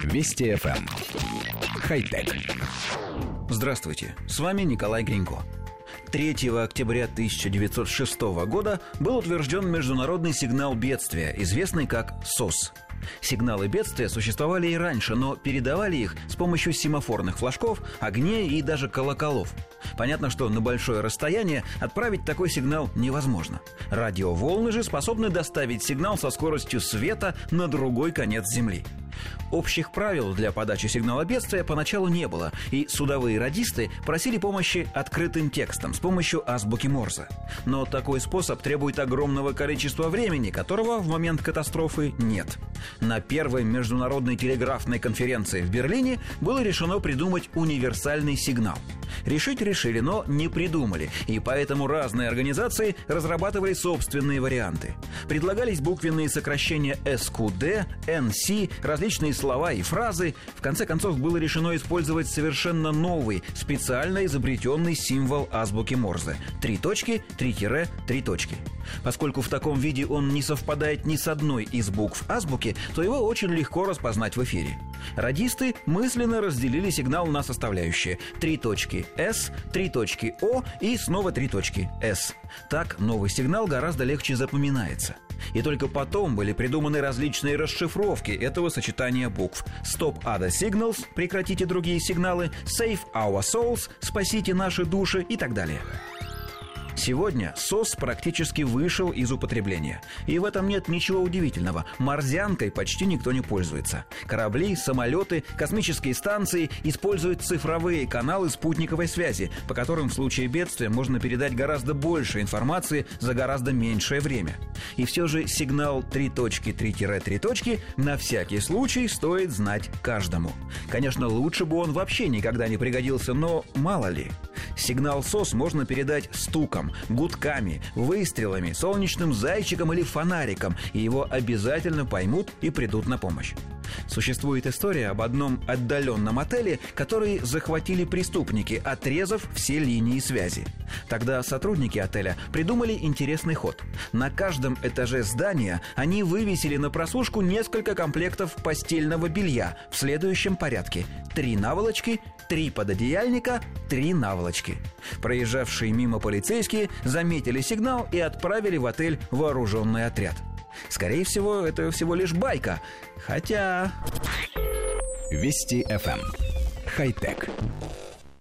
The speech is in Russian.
Вести FM. Эм. Хай-тек. Здравствуйте, с вами Николай Гринько. 3 октября 1906 года был утвержден международный сигнал бедствия, известный как СОС. Сигналы бедствия существовали и раньше, но передавали их с помощью семафорных флажков, огней и даже колоколов. Понятно, что на большое расстояние отправить такой сигнал невозможно. Радиоволны же способны доставить сигнал со скоростью света на другой конец Земли. Общих правил для подачи сигнала бедствия поначалу не было, и судовые радисты просили помощи открытым текстом с помощью азбуки Морзе. Но такой способ требует огромного количества времени, которого в момент катастрофы нет. На первой международной телеграфной конференции в Берлине было решено придумать универсальный сигнал – Решить решили, но не придумали, и поэтому разные организации разрабатывали собственные варианты. Предлагались буквенные сокращения СКД, НС, различные слова и фразы. В конце концов, было решено использовать совершенно новый, специально изобретенный символ азбуки Морзе. Три точки, три тире, три точки. Поскольку в таком виде он не совпадает ни с одной из букв азбуки, то его очень легко распознать в эфире. Радисты мысленно разделили сигнал на составляющие. Три точки S, три точки O и снова три точки S. Так новый сигнал гораздо легче запоминается. И только потом были придуманы различные расшифровки этого сочетания букв. Stop other signals – прекратите другие сигналы, Save our souls – спасите наши души и так далее. Сегодня СОС практически вышел из употребления. И в этом нет ничего удивительного. Морзянкой почти никто не пользуется. Корабли, самолеты, космические станции используют цифровые каналы спутниковой связи, по которым в случае бедствия можно передать гораздо больше информации за гораздо меньшее время. И все же сигнал 3 точки 3-3 точки на всякий случай стоит знать каждому. Конечно, лучше бы он вообще никогда не пригодился, но мало ли. Сигнал СОС можно передать стуком, гудками, выстрелами, солнечным зайчиком или фонариком, и его обязательно поймут и придут на помощь. Существует история об одном отдаленном отеле, который захватили преступники, отрезав все линии связи. Тогда сотрудники отеля придумали интересный ход. На каждом этаже здания они вывесили на просушку несколько комплектов постельного белья в следующем порядке. Три наволочки, три пододеяльника, три наволочки. Проезжавшие мимо полицейские заметили сигнал и отправили в отель вооруженный отряд. Скорее всего, это всего лишь байка. Хотя... Вести FM. Эм. Хай-тек.